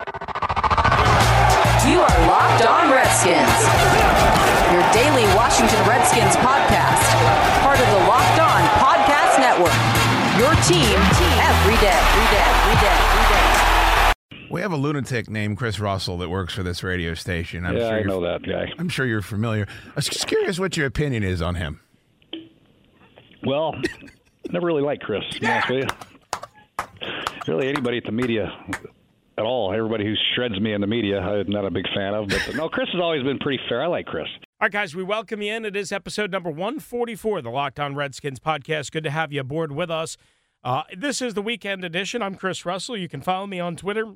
You are Locked On Redskins, your daily Washington Redskins podcast, part of the Locked On Podcast Network. Your team every day, every day, every day, every day. We have a lunatic named Chris Russell that works for this radio station. I'm yeah, sure I you're, know that guy. I'm sure you're familiar. I was just curious what your opinion is on him. Well, never really liked Chris. to be honest with you. Really, anybody at the media at all, everybody who shreds me in the media, I'm not a big fan of. But no, Chris has always been pretty fair. I like Chris. All right, guys, we welcome you in. It is episode number 144 of the Locked On Redskins podcast. Good to have you aboard with us. Uh, this is the weekend edition. I'm Chris Russell. You can follow me on Twitter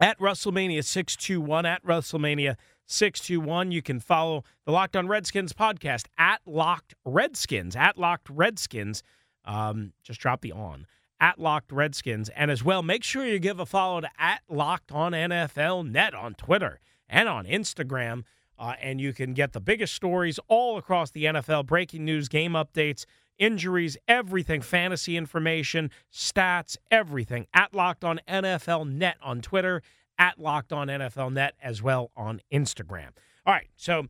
at Russellmania621, at Russellmania621. You can follow the Locked On Redskins podcast at Locked Redskins, at Locked Redskins. Um, just drop the on at Locked Redskins. And as well, make sure you give a follow to at Locked On NFL Net on Twitter and on Instagram. Uh, and you can get the biggest stories all across the NFL breaking news, game updates, injuries, everything, fantasy information, stats, everything at Locked On NFL Net on Twitter, at Locked On NFL Net as well on Instagram. All right, so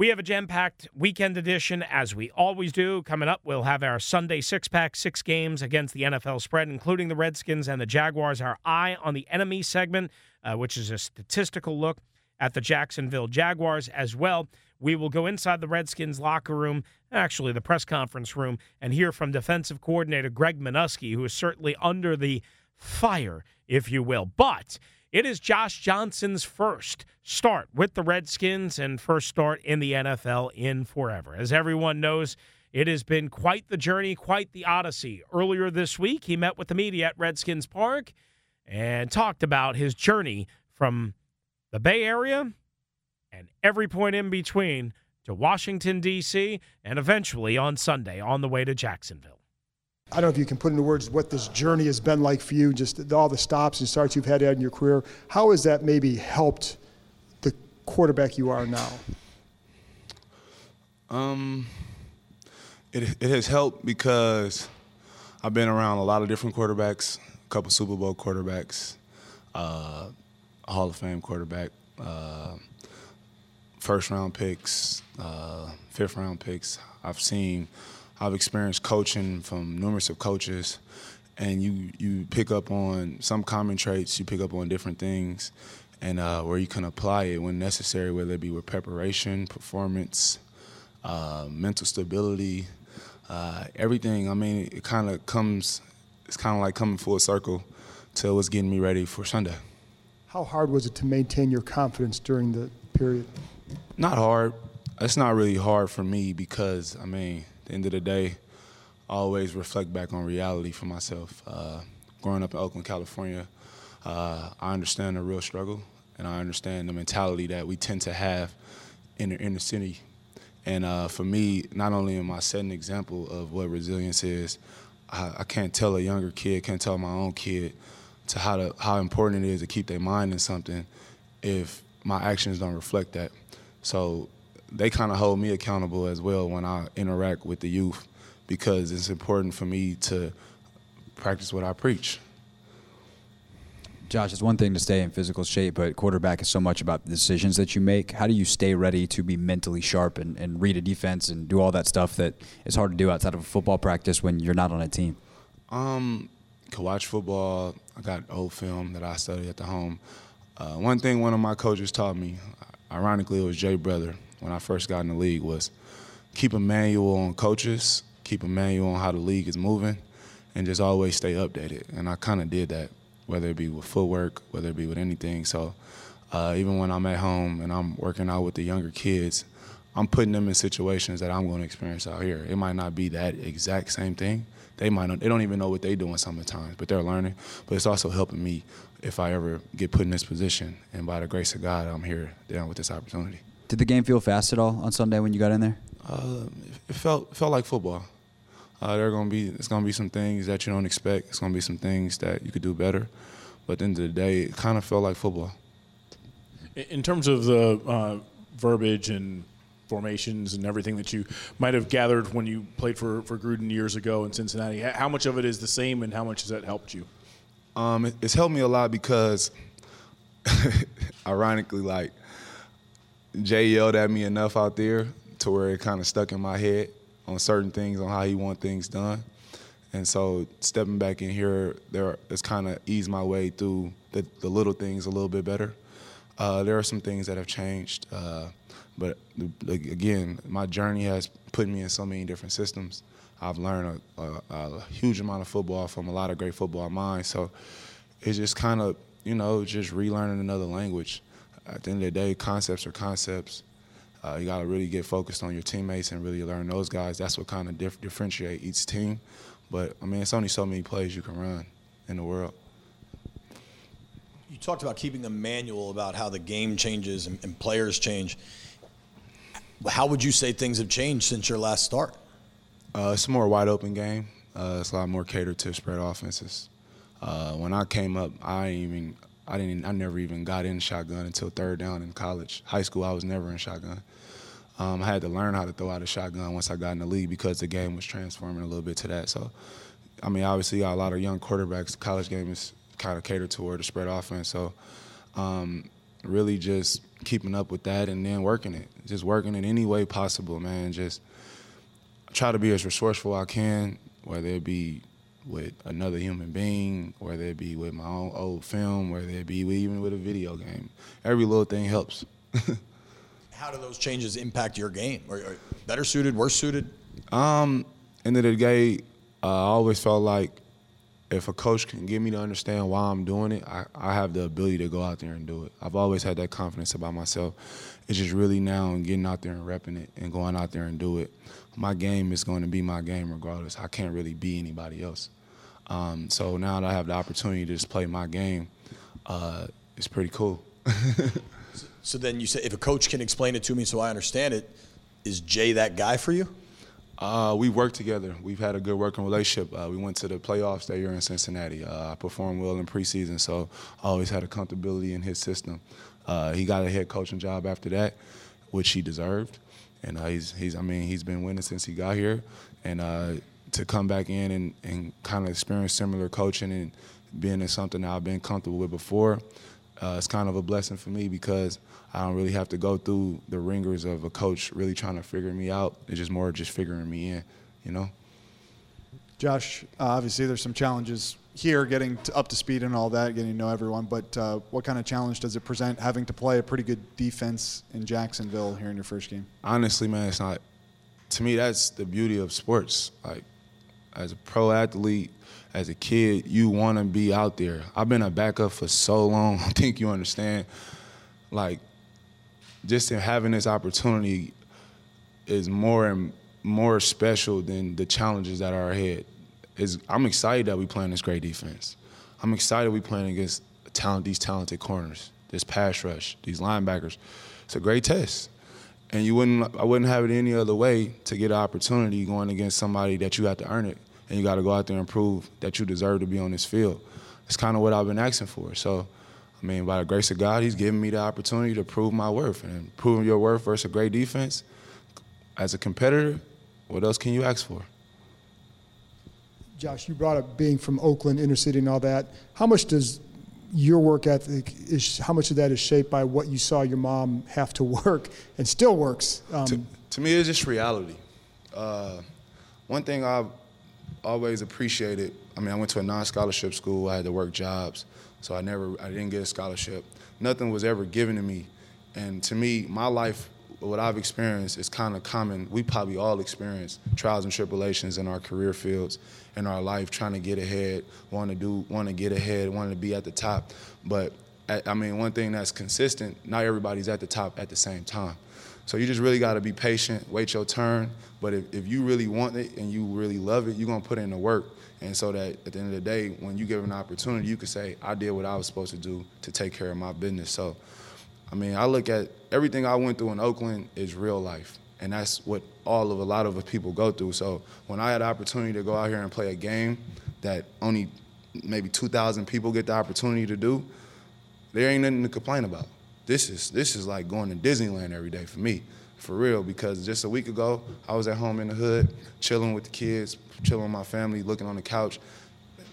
we have a jam packed weekend edition as we always do. Coming up, we'll have our Sunday six pack, six games against the NFL spread, including the Redskins and the Jaguars. Our eye on the enemy segment, uh, which is a statistical look at the Jacksonville Jaguars as well. We will go inside the Redskins locker room, actually the press conference room, and hear from defensive coordinator Greg Manusky, who is certainly under the fire, if you will. But it is Josh Johnson's first start with the Redskins and first start in the NFL in forever. As everyone knows, it has been quite the journey, quite the odyssey. Earlier this week, he met with the media at Redskins Park and talked about his journey from the Bay Area and every point in between to Washington, D.C., and eventually on Sunday on the way to Jacksonville. I don't know if you can put into words what this journey has been like for you, just all the stops and starts you've had in your career. How has that maybe helped the quarterback you are now? Um, it it has helped because I've been around a lot of different quarterbacks, a couple Super Bowl quarterbacks, uh, Hall of Fame quarterback, uh, first round picks, uh, fifth round picks. I've seen, I've experienced coaching from numerous of coaches, and you you pick up on some common traits. You pick up on different things, and uh, where you can apply it when necessary, whether it be with preparation, performance, uh, mental stability, uh, everything. I mean, it kind of comes. It's kind of like coming full circle to what's getting me ready for Sunday. How hard was it to maintain your confidence during the period? Not hard. It's not really hard for me because I mean, the end of the day, I always reflect back on reality for myself. Uh, growing up in Oakland, California, uh, I understand the real struggle, and I understand the mentality that we tend to have in the inner city. And uh, for me, not only am I setting an example of what resilience is, I, I can't tell a younger kid, can't tell my own kid to how to how important it is to keep their mind in something if my actions don't reflect that. So they kind of hold me accountable as well when I interact with the youth because it's important for me to practice what I preach. Josh, it's one thing to stay in physical shape, but quarterback is so much about the decisions that you make. How do you stay ready to be mentally sharp and, and read a defense and do all that stuff that is hard to do outside of a football practice when you're not on a team? Um, could watch football. I got old film that I study at the home. Uh, one thing one of my coaches taught me, ironically, it was Jay Brother when I first got in the league, was keep a manual on coaches, keep a manual on how the league is moving, and just always stay updated. And I kind of did that, whether it be with footwork, whether it be with anything. So uh, even when I'm at home and I'm working out with the younger kids, I'm putting them in situations that I'm going to experience out here. It might not be that exact same thing. They might not, they don't even know what they're doing sometimes, but they're learning. But it's also helping me if I ever get put in this position. And by the grace of God, I'm here down with this opportunity. Did the game feel fast at all on Sunday when you got in there? Uh, it felt felt like football. Uh, there are gonna be it's gonna be some things that you don't expect. It's gonna be some things that you could do better. But at the end of the day, it kind of felt like football. In terms of the uh, verbiage and formations and everything that you might have gathered when you played for, for Gruden years ago in Cincinnati, how much of it is the same and how much has that helped you? Um, it, it's helped me a lot because ironically, like Jay yelled at me enough out there to where it kind of stuck in my head on certain things on how he want things done. And so stepping back in here, there it's kind of eased my way through the, the little things a little bit better. Uh, there are some things that have changed, uh, but again, my journey has put me in so many different systems. I've learned a, a, a huge amount of football from a lot of great football minds. So it's just kind of you know just relearning another language. At the end of the day, concepts are concepts. Uh, you got to really get focused on your teammates and really learn those guys. That's what kind of dif- differentiate each team. But I mean, it's only so many plays you can run in the world. You talked about keeping a manual about how the game changes and, and players change. How would you say things have changed since your last start? Uh, it's a more wide open game. Uh, it's a lot more catered to spread offenses. Uh, when I came up, I even I didn't I never even got in shotgun until third down in college. High school, I was never in shotgun. Um, I had to learn how to throw out a shotgun once I got in the league because the game was transforming a little bit to that. So, I mean, obviously, a lot of young quarterbacks. College game is kind of catered toward the spread offense. So, um, really just keeping up with that and then working it, just working it any way possible, man. Just try to be as resourceful I can, whether it be with another human being, whether it be with my own old film, whether it be even with a video game. Every little thing helps. How do those changes impact your game? Are, are better suited, worse suited? Um, end of the day, uh, I always felt like if a coach can get me to understand why I'm doing it, I, I have the ability to go out there and do it. I've always had that confidence about myself. It's just really now and getting out there and repping it and going out there and do it my game is going to be my game regardless. I can't really be anybody else. Um, so now that I have the opportunity to just play my game, uh, it's pretty cool. so then you say, if a coach can explain it to me so I understand it, is Jay that guy for you? Uh, we worked together. We've had a good working relationship. Uh, we went to the playoffs that year in Cincinnati. Uh, I performed well in preseason, so I always had a comfortability in his system. Uh, he got a head coaching job after that, which he deserved and uh, he's he's I mean he's been winning since he got here, and uh, to come back in and, and kind of experience similar coaching and being in something that I've been comfortable with before, uh, it's kind of a blessing for me because I don't really have to go through the ringers of a coach really trying to figure me out. It's just more just figuring me in, you know. Josh, uh, obviously there's some challenges here getting to up to speed and all that, getting to know everyone. But uh, what kind of challenge does it present having to play a pretty good defense in Jacksonville here in your first game? Honestly, man, it's not. To me, that's the beauty of sports. Like, as a pro athlete, as a kid, you want to be out there. I've been a backup for so long. I think you understand. Like, just in having this opportunity is more and more special than the challenges that are ahead is I'm excited that we playing this great defense. I'm excited we playing against talent, these talented corners, this pass rush, these linebackers. It's a great test. And you wouldn't I wouldn't have it any other way to get an opportunity going against somebody that you have to earn it. And you gotta go out there and prove that you deserve to be on this field. It's kind of what I've been asking for. So I mean, by the grace of God, He's given me the opportunity to prove my worth. And proving your worth versus a great defense, as a competitor, what else can you ask for? Josh, you brought up being from Oakland, inner city, and all that. How much does your work ethic is how much of that is shaped by what you saw your mom have to work and still works? Um, to, to, me, it's just reality. Uh, one thing I've always appreciated. I mean, I went to a non-scholarship school. I had to work jobs, so I never, I didn't get a scholarship. Nothing was ever given to me, and to me, my life what I've experienced is kind of common. We probably all experience trials and tribulations in our career fields, in our life, trying to get ahead, want to do, want to get ahead, want to be at the top. But I mean, one thing that's consistent: not everybody's at the top at the same time. So you just really got to be patient, wait your turn. But if, if you really want it and you really love it, you're gonna put in the work. And so that at the end of the day, when you give an opportunity, you can say, I did what I was supposed to do to take care of my business. So I mean, I look at everything I went through in Oakland is real life. And that's what all of a lot of people go through. So when I had the opportunity to go out here and play a game that only maybe 2,000 people get the opportunity to do, there ain't nothing to complain about. This is this is like going to Disneyland every day for me, for real. Because just a week ago, I was at home in the hood, chilling with the kids, chilling with my family, looking on the couch,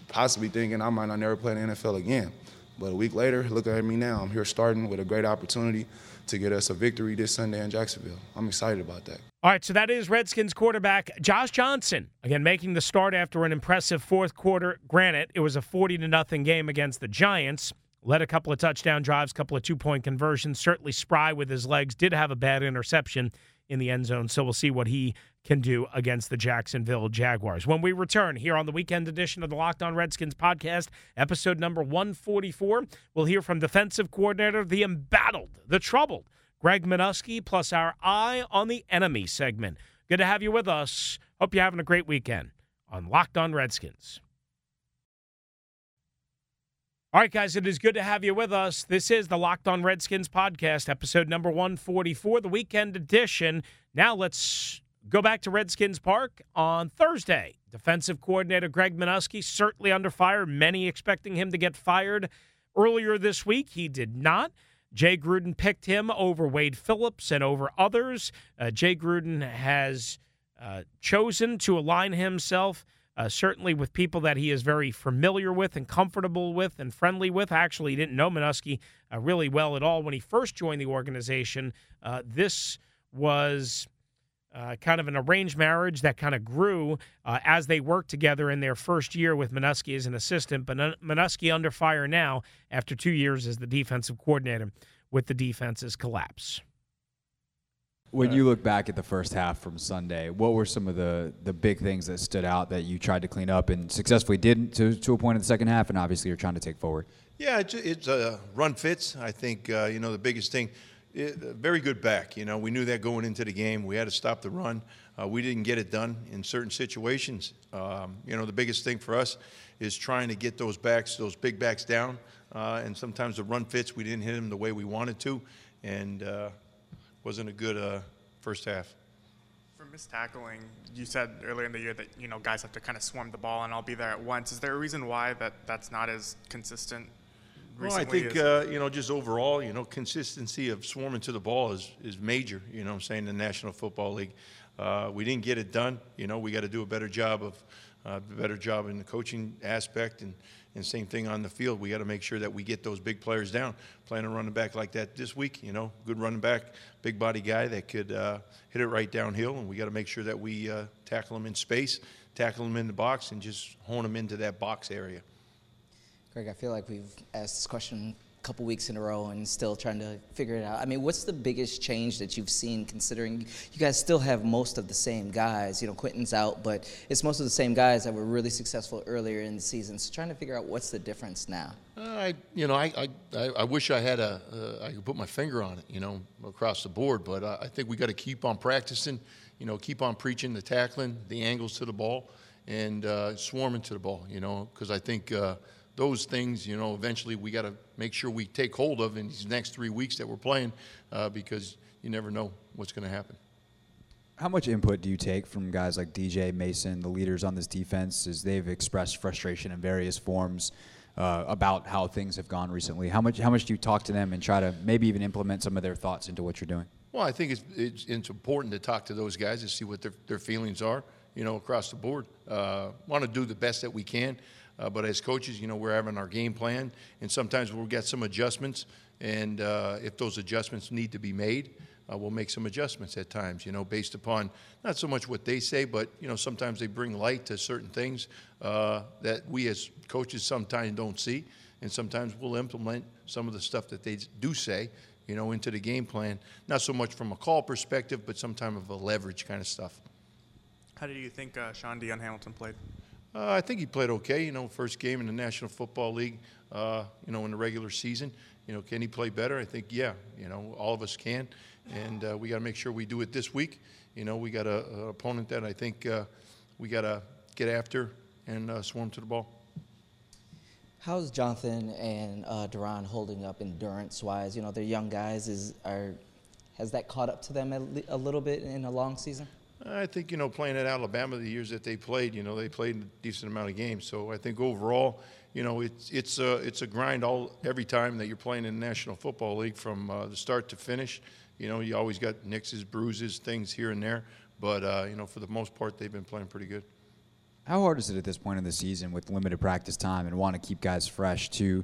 possibly thinking I might not never play in the NFL again. But a week later, look at me now. I'm here starting with a great opportunity to get us a victory this Sunday in Jacksonville. I'm excited about that. All right, so that is Redskins quarterback Josh Johnson again making the start after an impressive fourth quarter. Granted, it was a 40 to nothing game against the Giants. Led a couple of touchdown drives, couple of two point conversions. Certainly spry with his legs. Did have a bad interception in the end zone. So we'll see what he can do against the Jacksonville Jaguars. When we return here on the weekend edition of the Locked On Redskins podcast, episode number 144, we'll hear from defensive coordinator, the embattled, the troubled, Greg Manusky, plus our Eye on the Enemy segment. Good to have you with us. Hope you're having a great weekend on Locked On Redskins. All right, guys, it is good to have you with us. This is the Locked On Redskins podcast, episode number 144, the weekend edition. Now let's go back to Redskins Park on Thursday. Defensive coordinator Greg Manusky certainly under fire, many expecting him to get fired earlier this week. He did not. Jay Gruden picked him over Wade Phillips and over others. Uh, Jay Gruden has uh, chosen to align himself uh, certainly with people that he is very familiar with and comfortable with and friendly with. Actually, he didn't know Manusky uh, really well at all when he first joined the organization. Uh, this was uh, kind of an arranged marriage that kind of grew uh, as they worked together in their first year with Manusky as an assistant. But Manusky under fire now after two years as the defensive coordinator with the defense's collapse. When you look back at the first half from Sunday, what were some of the, the big things that stood out that you tried to clean up and successfully did to, to a point in the second half, and obviously you're trying to take forward? Yeah, it's, it's uh, run fits. I think, uh, you know, the biggest thing, it, very good back. You know, we knew that going into the game. We had to stop the run. Uh, we didn't get it done in certain situations. Um, you know, the biggest thing for us is trying to get those backs, those big backs down. Uh, and sometimes the run fits, we didn't hit them the way we wanted to. And, uh, wasn't a good uh, first half. For missed tackling, you said earlier in the year that you know guys have to kind of swarm the ball and I'll be there at once. Is there a reason why that that's not as consistent? Well, I think uh, you know just overall, you know, consistency of swarming to the ball is is major. You know, I'm saying the National Football League, uh, we didn't get it done. You know, we got to do a better job of uh, better job in the coaching aspect and and same thing on the field. We got to make sure that we get those big players down. Playing a running back like that this week, you know, good running back, big body guy that could uh, hit it right downhill, and we got to make sure that we uh, tackle them in space, tackle them in the box, and just hone them into that box area. Greg, I feel like we've asked this question a couple weeks in a row and still trying to figure it out. I mean, what's the biggest change that you've seen considering you guys still have most of the same guys? You know, Quentin's out, but it's most of the same guys that were really successful earlier in the season. So trying to figure out what's the difference now. Uh, I, you know, I, I, I wish I had a, uh, I could put my finger on it, you know, across the board. But uh, I think we got to keep on practicing, you know, keep on preaching the tackling, the angles to the ball, and uh, swarming to the ball, you know, because I think uh, those things, you know, eventually we got to make sure we take hold of in these next three weeks that we're playing uh, because you never know what's going to happen. How much input do you take from guys like DJ Mason, the leaders on this defense, as they've expressed frustration in various forms uh, about how things have gone recently? How much how much do you talk to them and try to maybe even implement some of their thoughts into what you're doing? Well, I think it's, it's, it's important to talk to those guys and see what their, their feelings are, you know, across the board. Uh, Want to do the best that we can. Uh, but as coaches, you know, we're having our game plan, and sometimes we'll get some adjustments. And uh, if those adjustments need to be made, uh, we'll make some adjustments at times, you know, based upon not so much what they say, but, you know, sometimes they bring light to certain things uh, that we as coaches sometimes don't see. And sometimes we'll implement some of the stuff that they do say, you know, into the game plan. Not so much from a call perspective, but sometimes of a leverage kind of stuff. How do you think uh, Shaun Dion Hamilton played? Uh, I think he played okay. You know, first game in the National Football League. Uh, you know, in the regular season. You know, can he play better? I think yeah. You know, all of us can, and uh, we got to make sure we do it this week. You know, we got a, opponent that I think uh, we got to get after and uh, swarm to the ball. How's Jonathan and uh, Da'Ron holding up endurance-wise? You know, they're young guys. Is are has that caught up to them a, a little bit in a long season? I think, you know, playing at Alabama the years that they played, you know, they played a decent amount of games. So I think overall, you know, it's it's a it's a grind all every time that you're playing in the National Football League from uh, the start to finish. You know, you always got nicks, bruises, things here and there, but uh, you know, for the most part, they've been playing pretty good. How hard is it at this point in the season with limited practice time and want to keep guys fresh to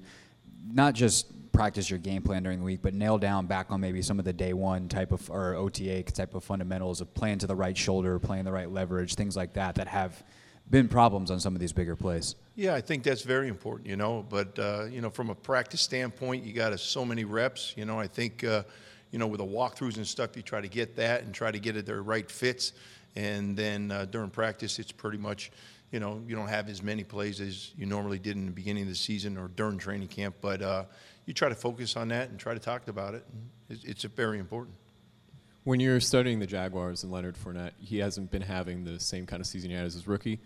not just practice your game plan during the week, but nail down back on maybe some of the day one type of or OTA type of fundamentals of playing to the right shoulder, playing the right leverage, things like that that have been problems on some of these bigger plays. Yeah, I think that's very important, you know. But uh, you know, from a practice standpoint, you got so many reps. You know, I think uh, you know with the walkthroughs and stuff, you try to get that and try to get it their right fits. And then uh, during practice, it's pretty much, you know, you don't have as many plays as you normally did in the beginning of the season or during training camp. But uh, you try to focus on that and try to talk about it. It's, it's very important. When you're studying the Jaguars and Leonard Fournette, he hasn't been having the same kind of season he had as his rookie,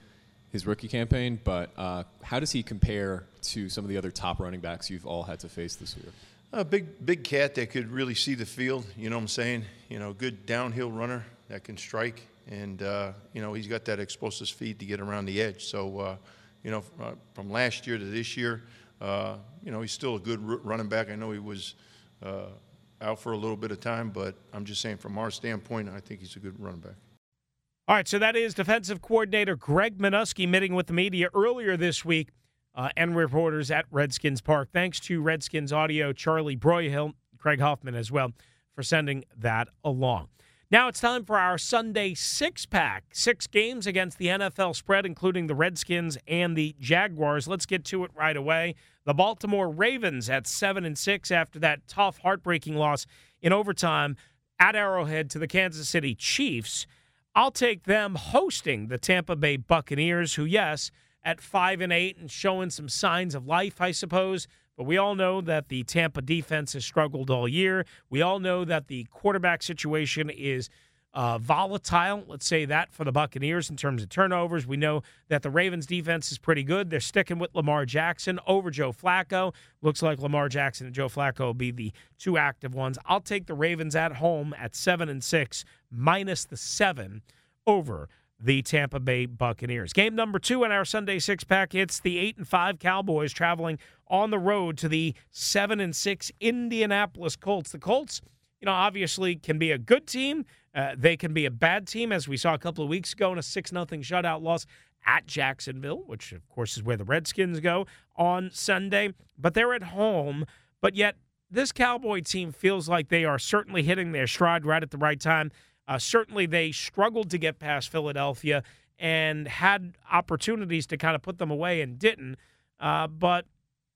his rookie campaign. But uh, how does he compare to some of the other top running backs you've all had to face this year? A big, big cat that could really see the field. You know what I'm saying? You know, good downhill runner that can strike, and uh, you know he's got that explosive speed to get around the edge. So, uh, you know, uh, from last year to this year, uh, you know, he's still a good running back. I know he was uh, out for a little bit of time, but I'm just saying from our standpoint, I think he's a good running back. All right, so that is defensive coordinator Greg Manusky meeting with the media earlier this week uh, and reporters at Redskins Park. Thanks to Redskins Audio, Charlie Broyhill, Craig Hoffman as well for sending that along. Now it's time for our Sunday six pack. Six games against the NFL spread, including the Redskins and the Jaguars. Let's get to it right away. The Baltimore Ravens at seven and six after that tough, heartbreaking loss in overtime at Arrowhead to the Kansas City Chiefs. I'll take them hosting the Tampa Bay Buccaneers, who, yes, at five and eight and showing some signs of life, I suppose, but we all know that the Tampa defense has struggled all year. We all know that the quarterback situation is uh, volatile. Let's say that for the Buccaneers in terms of turnovers. We know that the Ravens defense is pretty good. They're sticking with Lamar Jackson over Joe Flacco. Looks like Lamar Jackson and Joe Flacco will be the two active ones. I'll take the Ravens at home at seven and six minus the seven over the Tampa Bay Buccaneers. Game number two in our Sunday six pack. It's the eight and five Cowboys traveling on the road to the seven and six Indianapolis Colts. The Colts, you know, obviously can be a good team. Uh, they can be a bad team, as we saw a couple of weeks ago in a six nothing shutout loss at Jacksonville, which of course is where the Redskins go on Sunday. But they're at home. But yet this Cowboy team feels like they are certainly hitting their stride right at the right time. Uh, certainly, they struggled to get past Philadelphia and had opportunities to kind of put them away and didn't. Uh, but,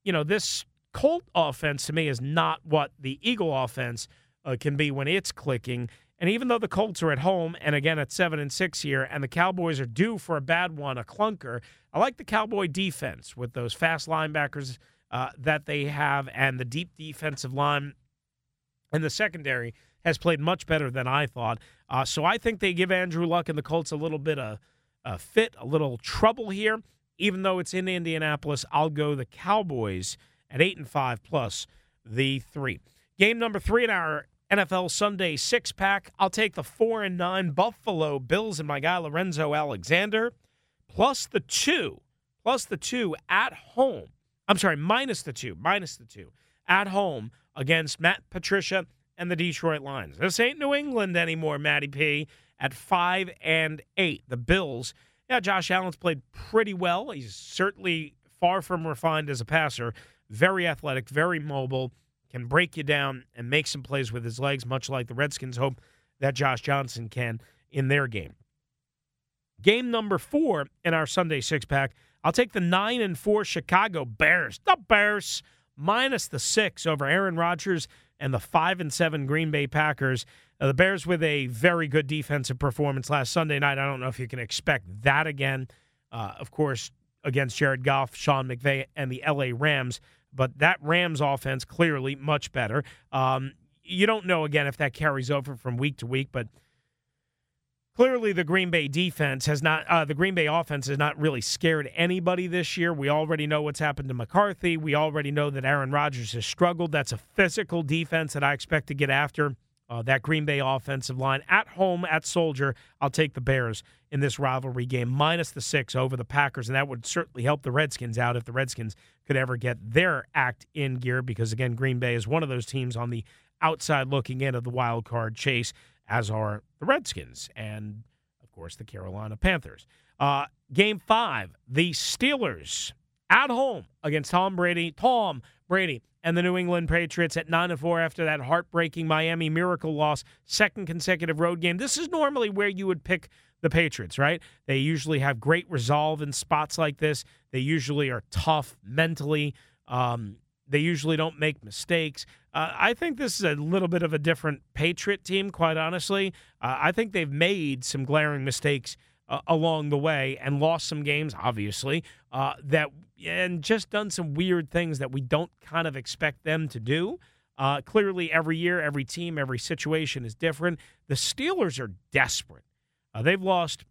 you know, this Colt offense to me is not what the Eagle offense uh, can be when it's clicking. And even though the Colts are at home and again at seven and six here, and the Cowboys are due for a bad one, a clunker, I like the Cowboy defense with those fast linebackers uh, that they have and the deep defensive line and the secondary has played much better than I thought. Uh, so I think they give Andrew Luck and the Colts a little bit of a fit, a little trouble here. Even though it's in Indianapolis, I'll go the Cowboys at eight and five plus the three. Game number three in our NFL Sunday six pack. I'll take the four and nine Buffalo Bills and my guy Lorenzo Alexander, plus the two, plus the two at home. I'm sorry, minus the two, minus the two at home against Matt Patricia and the Detroit Lions. This ain't New England anymore, Matty P. At five and eight, the Bills. Yeah, Josh Allen's played pretty well. He's certainly far from refined as a passer. Very athletic, very mobile, can break you down and make some plays with his legs, much like the Redskins hope that Josh Johnson can in their game. Game number four in our Sunday six pack. I'll take the nine and four Chicago Bears. The Bears minus the six over Aaron Rodgers and the five and seven Green Bay Packers. Uh, the Bears with a very good defensive performance last Sunday night. I don't know if you can expect that again. Uh, of course, against Jared Goff, Sean McVay, and the LA Rams. But that Rams offense clearly much better. Um, you don't know again if that carries over from week to week, but clearly the Green Bay defense has not, uh, the Green Bay offense has not really scared anybody this year. We already know what's happened to McCarthy. We already know that Aaron Rodgers has struggled. That's a physical defense that I expect to get after. Uh, that Green Bay offensive line at home at Soldier. I'll take the Bears in this rivalry game, minus the six over the Packers, and that would certainly help the Redskins out if the Redskins could ever get their act in gear. Because again, Green Bay is one of those teams on the outside looking in of the wild card chase as are the Redskins and, of course, the Carolina Panthers. Uh, game five, the Steelers at home against Tom Brady, Tom Brady, and the New England Patriots at 9 and 4 after that heartbreaking Miami Miracle loss, second consecutive road game. This is normally where you would pick the Patriots, right? They usually have great resolve in spots like this. They usually are tough mentally. Um, they usually don't make mistakes. Uh, I think this is a little bit of a different Patriot team, quite honestly. Uh, I think they've made some glaring mistakes uh, along the way and lost some games, obviously, uh, that and just done some weird things that we don't kind of expect them to do. Uh, clearly, every year, every team, every situation is different. The Steelers are desperate. Uh, they've lost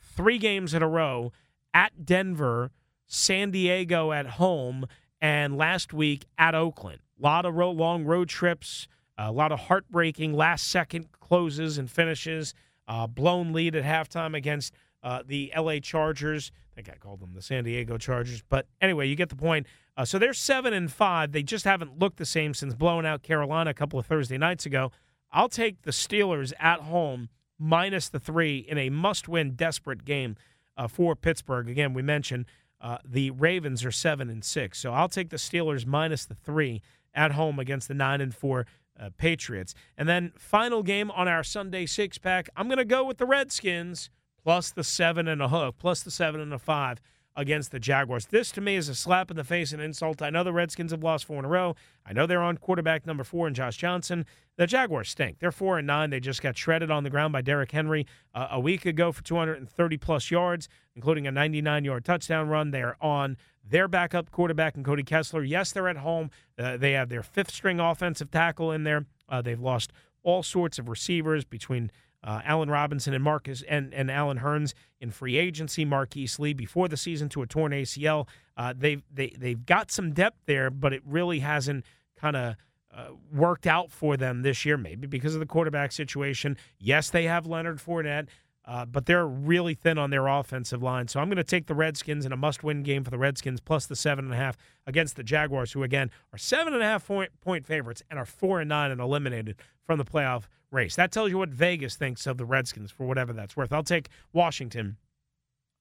three games in a row at Denver, San Diego at home, and last week at Oakland. A lot of long road trips, a lot of heartbreaking last second closes and finishes. Uh, blown lead at halftime against uh, the LA Chargers. I think I called them the San Diego Chargers, but anyway, you get the point. Uh, so they're seven and five. They just haven't looked the same since blowing out Carolina a couple of Thursday nights ago. I'll take the Steelers at home minus the three in a must-win, desperate game uh, for Pittsburgh. Again, we mentioned uh, the Ravens are seven and six, so I'll take the Steelers minus the three at home against the nine and four uh, Patriots. And then final game on our Sunday six pack, I'm going to go with the Redskins plus the seven and a hook, plus the seven and a five against the Jaguars. This to me is a slap in the face and insult. I know the Redskins have lost four in a row. I know they're on quarterback number four in Josh Johnson. The Jaguars stink. They're four and nine. They just got shredded on the ground by Derrick Henry uh, a week ago for 230 plus yards, including a 99 yard touchdown run. They're on their backup quarterback and Cody Kessler. Yes, they're at home. Uh, they have their fifth string offensive tackle in there. Uh, they've lost all sorts of receivers between uh, Allen Robinson and Marcus and, and Allen Hurns in free agency. Marquise Lee before the season to a torn ACL. Uh, they've they they've got some depth there, but it really hasn't kind of uh, worked out for them this year. Maybe because of the quarterback situation. Yes, they have Leonard Fournette. Uh, but they're really thin on their offensive line. So I'm going to take the Redskins in a must win game for the Redskins plus the seven and a half against the Jaguars, who again are seven and a half point, point favorites and are four and nine and eliminated from the playoff race. That tells you what Vegas thinks of the Redskins for whatever that's worth. I'll take Washington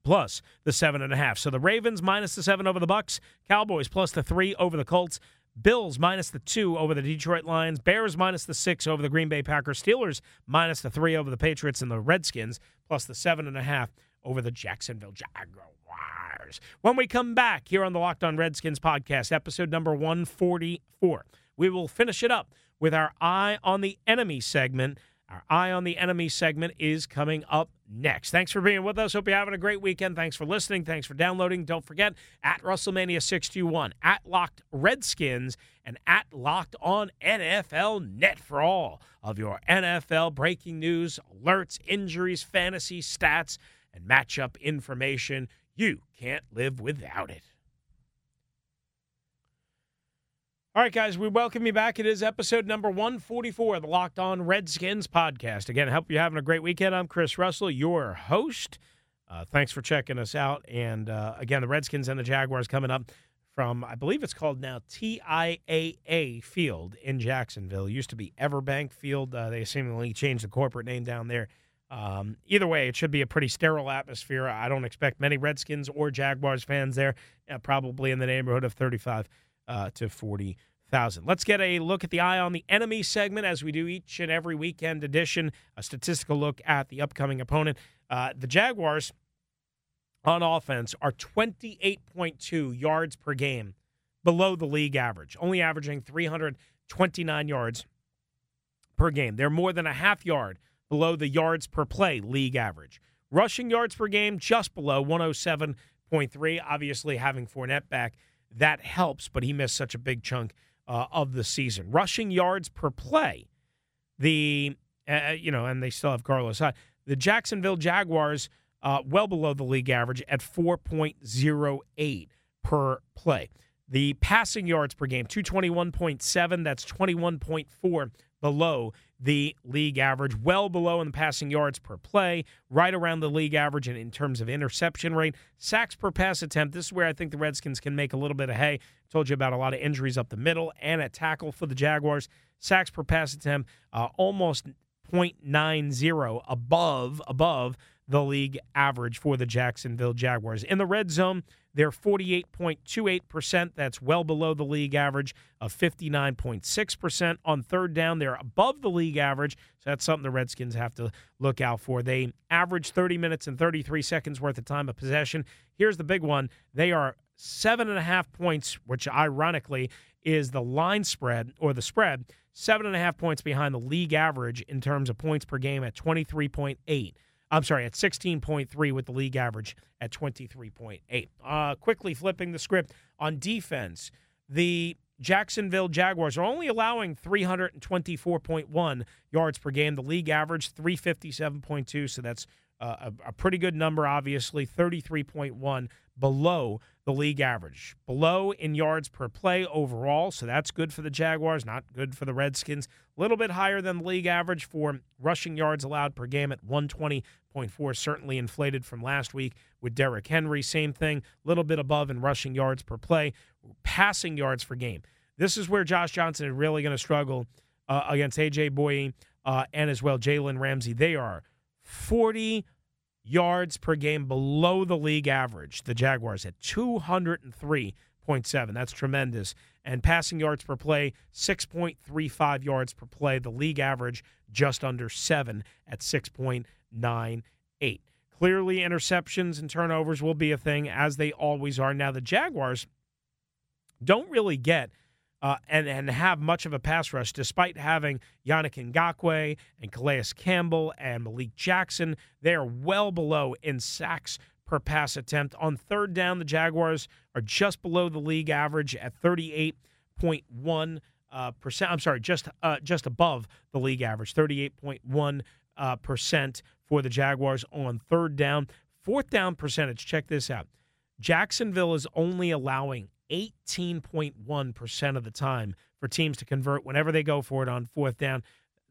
plus the seven and a half. So the Ravens minus the seven over the Bucks, Cowboys plus the three over the Colts. Bills minus the two over the Detroit Lions, Bears minus the six over the Green Bay Packers, Steelers minus the three over the Patriots and the Redskins, plus the seven and a half over the Jacksonville Jaguars. When we come back here on the Locked On Redskins podcast, episode number 144, we will finish it up with our Eye on the Enemy segment. Our Eye on the Enemy segment is coming up next. Thanks for being with us. Hope you're having a great weekend. Thanks for listening. Thanks for downloading. Don't forget, at Russellmania 61, at Locked Redskins, and at Locked On NFL Net for all of your NFL breaking news, alerts, injuries, fantasy stats, and matchup information. You can't live without it. All right, guys, we welcome you back. It is episode number 144 of the Locked On Redskins podcast. Again, I hope you're having a great weekend. I'm Chris Russell, your host. Uh, thanks for checking us out. And uh, again, the Redskins and the Jaguars coming up from, I believe it's called now TIAA Field in Jacksonville. It used to be Everbank Field. Uh, they seemingly changed the corporate name down there. Um, either way, it should be a pretty sterile atmosphere. I don't expect many Redskins or Jaguars fans there, uh, probably in the neighborhood of 35 uh, to 40,000. Let's get a look at the Eye on the Enemy segment as we do each and every weekend edition, a statistical look at the upcoming opponent. Uh, the Jaguars on offense are 28.2 yards per game below the league average, only averaging 329 yards per game. They're more than a half yard below the yards per play league average. Rushing yards per game just below 107.3. Obviously, having Fournette back that helps, but he missed such a big chunk uh, of the season. Rushing yards per play, the uh, uh you know, and they still have Carlos Hyde. The Jacksonville Jaguars uh, well below the league average at 4.08 per play. The passing yards per game, 221.7. That's 21.4 below the league average, well below in the passing yards per play, right around the league average in, in terms of interception rate. Sacks per pass attempt, this is where I think the Redskins can make a little bit of hay. Told you about a lot of injuries up the middle and at tackle for the Jaguars. Sacks per pass attempt, uh, almost 0.90 above above the league average for the Jacksonville Jaguars. In the red zone, they're 48.28%. That's well below the league average of 59.6%. On third down, they're above the league average. So that's something the Redskins have to look out for. They average 30 minutes and 33 seconds worth of time of possession. Here's the big one they are seven and a half points, which ironically is the line spread or the spread, seven and a half points behind the league average in terms of points per game at 23.8. I'm sorry, at 16.3 with the league average at 23.8. Uh, quickly flipping the script on defense, the Jacksonville Jaguars are only allowing 324.1 yards per game. The league average 357.2, so that's uh, a, a pretty good number, obviously, 33.1 below the league average, below in yards per play overall. So that's good for the Jaguars, not good for the Redskins. A little bit higher than the league average for rushing yards allowed per game at 120.4, certainly inflated from last week with Derrick Henry. Same thing, a little bit above in rushing yards per play, passing yards per game. This is where Josh Johnson is really going to struggle uh, against A.J. Bouye uh, and as well Jalen Ramsey. They are 40 yards per game below the league average. The Jaguars at 203.7. That's tremendous. And passing yards per play, 6.35 yards per play. The league average just under 7 at 6.98. Clearly, interceptions and turnovers will be a thing, as they always are. Now, the Jaguars don't really get uh, and and have much of a pass rush, despite having Yannick Ngakoue and Calais Campbell and Malik Jackson. They are well below in sacks per pass attempt. On third down, the Jaguars are just below the league average at 38.1 uh, percent. I'm sorry, just uh, just above the league average, 38.1 uh, percent for the Jaguars on third down. Fourth down percentage. Check this out. Jacksonville is only allowing 18.1% of the time for teams to convert whenever they go for it on fourth down.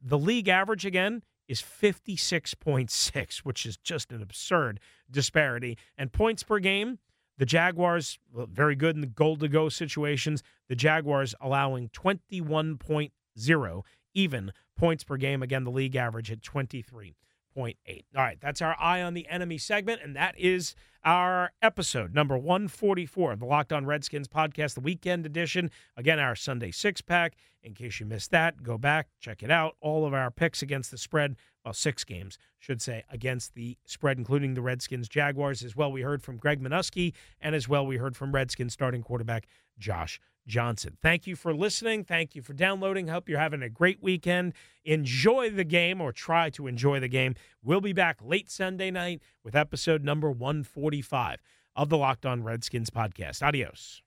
The league average, again, is 56.6, which is just an absurd disparity. And points per game, the Jaguars, very good in the goal to go situations. The Jaguars allowing 21.0 even points per game. Again, the league average at 23.8. All right, that's our eye on the enemy segment, and that is our episode number 144 of the Locked On Redskins podcast, the weekend edition. Again, our Sunday six pack. In case you missed that, go back, check it out. All of our picks against the spread, well, six games, should say, against the spread, including the Redskins Jaguars. As well, we heard from Greg Manusky, and as well, we heard from Redskins starting quarterback Josh Johnson. Thank you for listening. Thank you for downloading. Hope you're having a great weekend. Enjoy the game or try to enjoy the game. We'll be back late Sunday night with episode number 145 of the Locked On Redskins podcast. Adios.